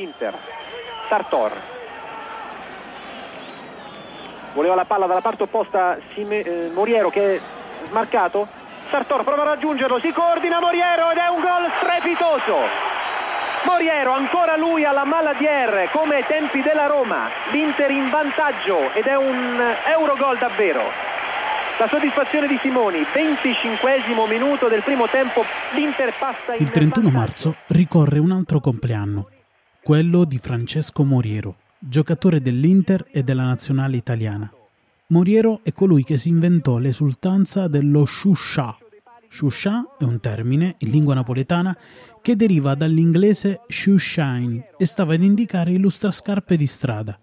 l'Inter. Sartor. Voleva la palla dalla parte opposta Sime, eh, Moriero che è smarcato. Sartor prova a raggiungerlo, si coordina Moriero ed è un gol strepitoso. Moriero, ancora lui alla mala di R, come ai tempi della Roma. L'Inter in vantaggio ed è un Eurogol davvero. La soddisfazione di Simoni, 25 minuto del primo tempo, l'Inter passa in Il 31 marzo ricorre un altro compleanno, quello di Francesco Moriero, giocatore dell'Inter e della nazionale italiana. Moriero è colui che si inventò l'esultanza dello shusha. Shusha è un termine in lingua napoletana che deriva dall'inglese shoe shine e stava ad indicare il lustrascarpe di strada.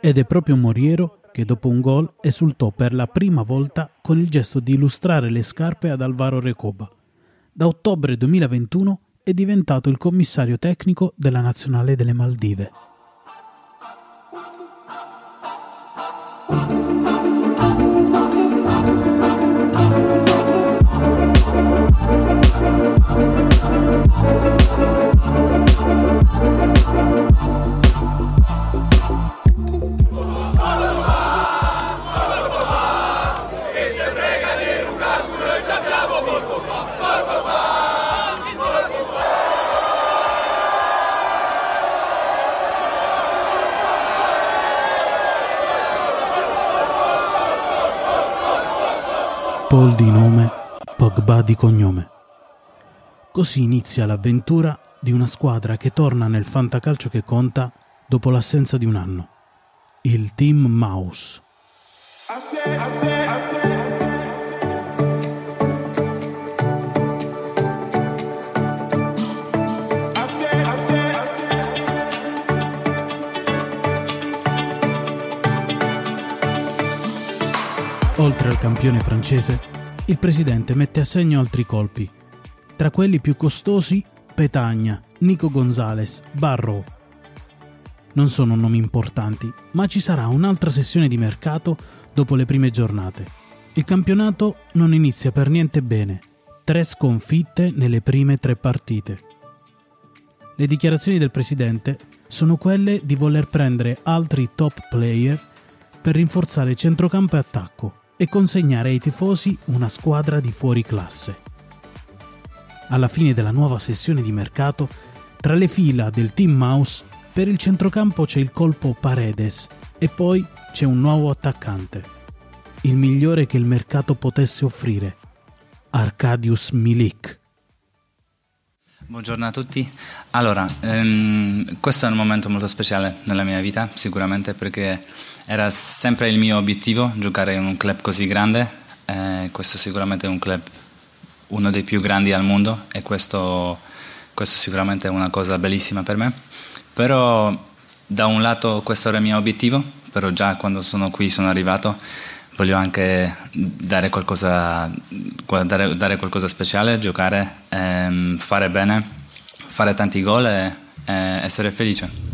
Ed è proprio Moriero che dopo un gol esultò per la prima volta con il gesto di illustrare le scarpe ad Alvaro Recoba. Da ottobre 2021 è diventato il commissario tecnico della nazionale delle Maldive. Paul di nome, Pogba di cognome. Così inizia l'avventura di una squadra che torna nel fantacalcio che conta dopo l'assenza di un anno. Il Team Mouse. Oltre al campione francese, il presidente mette a segno altri colpi. Tra quelli più costosi, Petagna, Nico Gonzalez, Barro. Non sono nomi importanti, ma ci sarà un'altra sessione di mercato dopo le prime giornate. Il campionato non inizia per niente bene. Tre sconfitte nelle prime tre partite. Le dichiarazioni del presidente sono quelle di voler prendere altri top player per rinforzare centrocampo e attacco e consegnare ai tifosi una squadra di fuori classe. Alla fine della nuova sessione di mercato, tra le fila del Team Mouse, per il centrocampo c'è il colpo Paredes e poi c'è un nuovo attaccante, il migliore che il mercato potesse offrire, Arcadius Milik. Buongiorno a tutti. Allora, ehm, questo è un momento molto speciale nella mia vita, sicuramente perché era sempre il mio obiettivo giocare in un club così grande. Eh, questo sicuramente è un club uno dei più grandi al mondo e questo, questo sicuramente è una cosa bellissima per me. Però da un lato questo era il mio obiettivo, però già quando sono qui sono arrivato voglio anche dare qualcosa, dare, dare qualcosa speciale, giocare, ehm, fare bene, fare tanti gol e, e essere felice.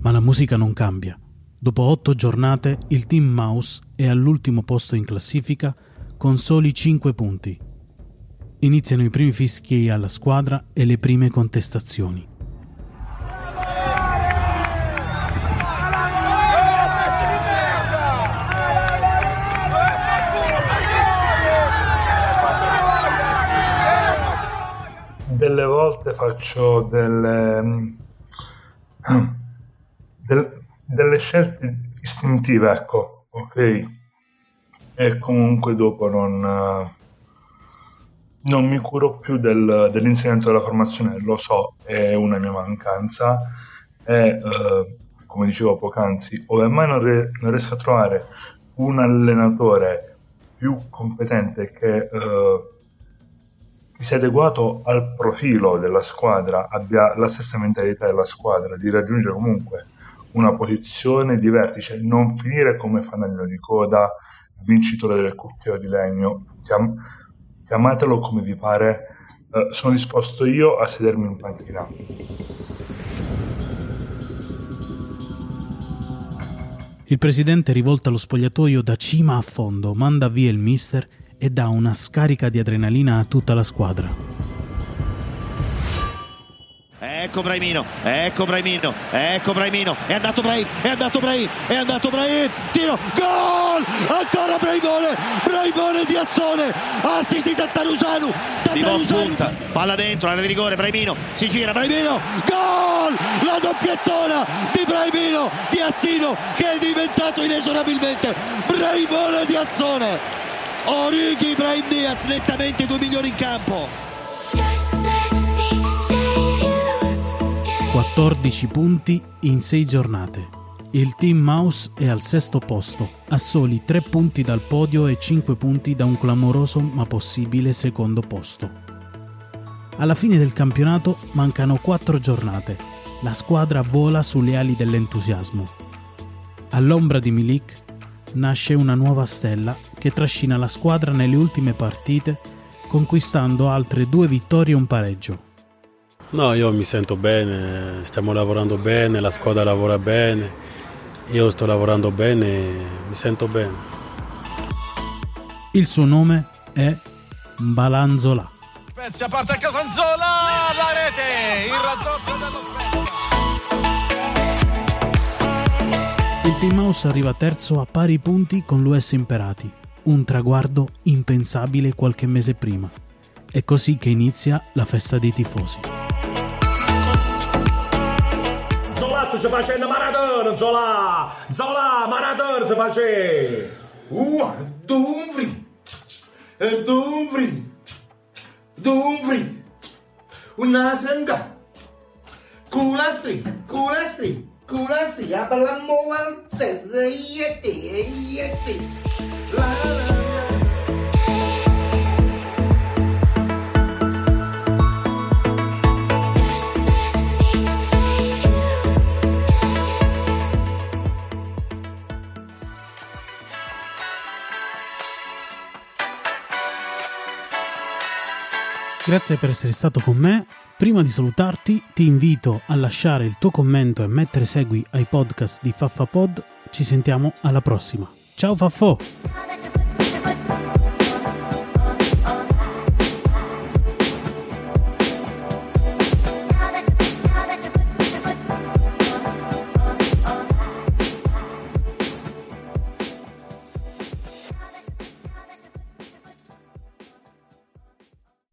Ma la musica non cambia. Dopo otto giornate il team Mouse è all'ultimo posto in classifica con soli 5 punti. Iniziano i primi fischi alla squadra e le prime contestazioni. delle volte faccio delle, del, delle scelte istintive, ecco, ok? E comunque dopo non, non mi curo più del, dell'insegnamento della formazione, lo so, è una mia mancanza e eh, come dicevo poc'anzi, ove mai non, re, non, riesco a trovare un allenatore più competente che... Eh, che sia adeguato al profilo della squadra, abbia la stessa mentalità della squadra, di raggiungere comunque una posizione di vertice, non finire come fanalino di coda, vincitore del cucchiaio di legno, chiam- chiamatelo come vi pare, eh, sono disposto io a sedermi in panchina. Il presidente rivolta lo spogliatoio da cima a fondo, manda via il mister e dà una scarica di adrenalina a tutta la squadra. Ecco Braimino, ecco Braimino, ecco Braimino, è andato Brahim, è andato Brahim, è andato Brahim, tiro, gol! Ancora Braimone, Braimone di Azzone, assist di Tattarusanu, Tattarusanu, palla dentro, area di rigore, Braimino, si gira, Braimino, gol! La doppiettona di Braimino, di Azzino, che è diventato inesorabilmente Braimone di Azzone. Orighi Brahim Diaz, nettamente i due migliori in campo. 14 punti in 6 giornate. Il team Mouse è al sesto posto, a soli 3 punti dal podio e 5 punti da un clamoroso ma possibile secondo posto. Alla fine del campionato mancano 4 giornate. La squadra vola sulle ali dell'entusiasmo. All'ombra di Milik nasce una nuova stella che trascina la squadra nelle ultime partite, conquistando altre due vittorie e un pareggio. No, io mi sento bene, stiamo lavorando bene, la squadra lavora bene, io sto lavorando bene, mi sento bene. Il suo nome è Balanzola. Spezia parte a Casanzola, la rete, il raddoppio dello Spezia. Il Team House arriva terzo a pari punti con l'US Imperati, un traguardo impensabile qualche mese prima. È così che inizia la festa dei tifosi. Zolà ci facendo maratona, Zola! Zola, maratona ci face! Uh, Dumfri! Dumfri! Dumfri! Una sangha! Culastri! Culastri! Culastri! Abalamo al serre, yete, Grazie per essere stato con me. Prima di salutarti ti invito a lasciare il tuo commento e mettere segui ai podcast di FaffaPod. Ci sentiamo alla prossima. Tchau, Fafô!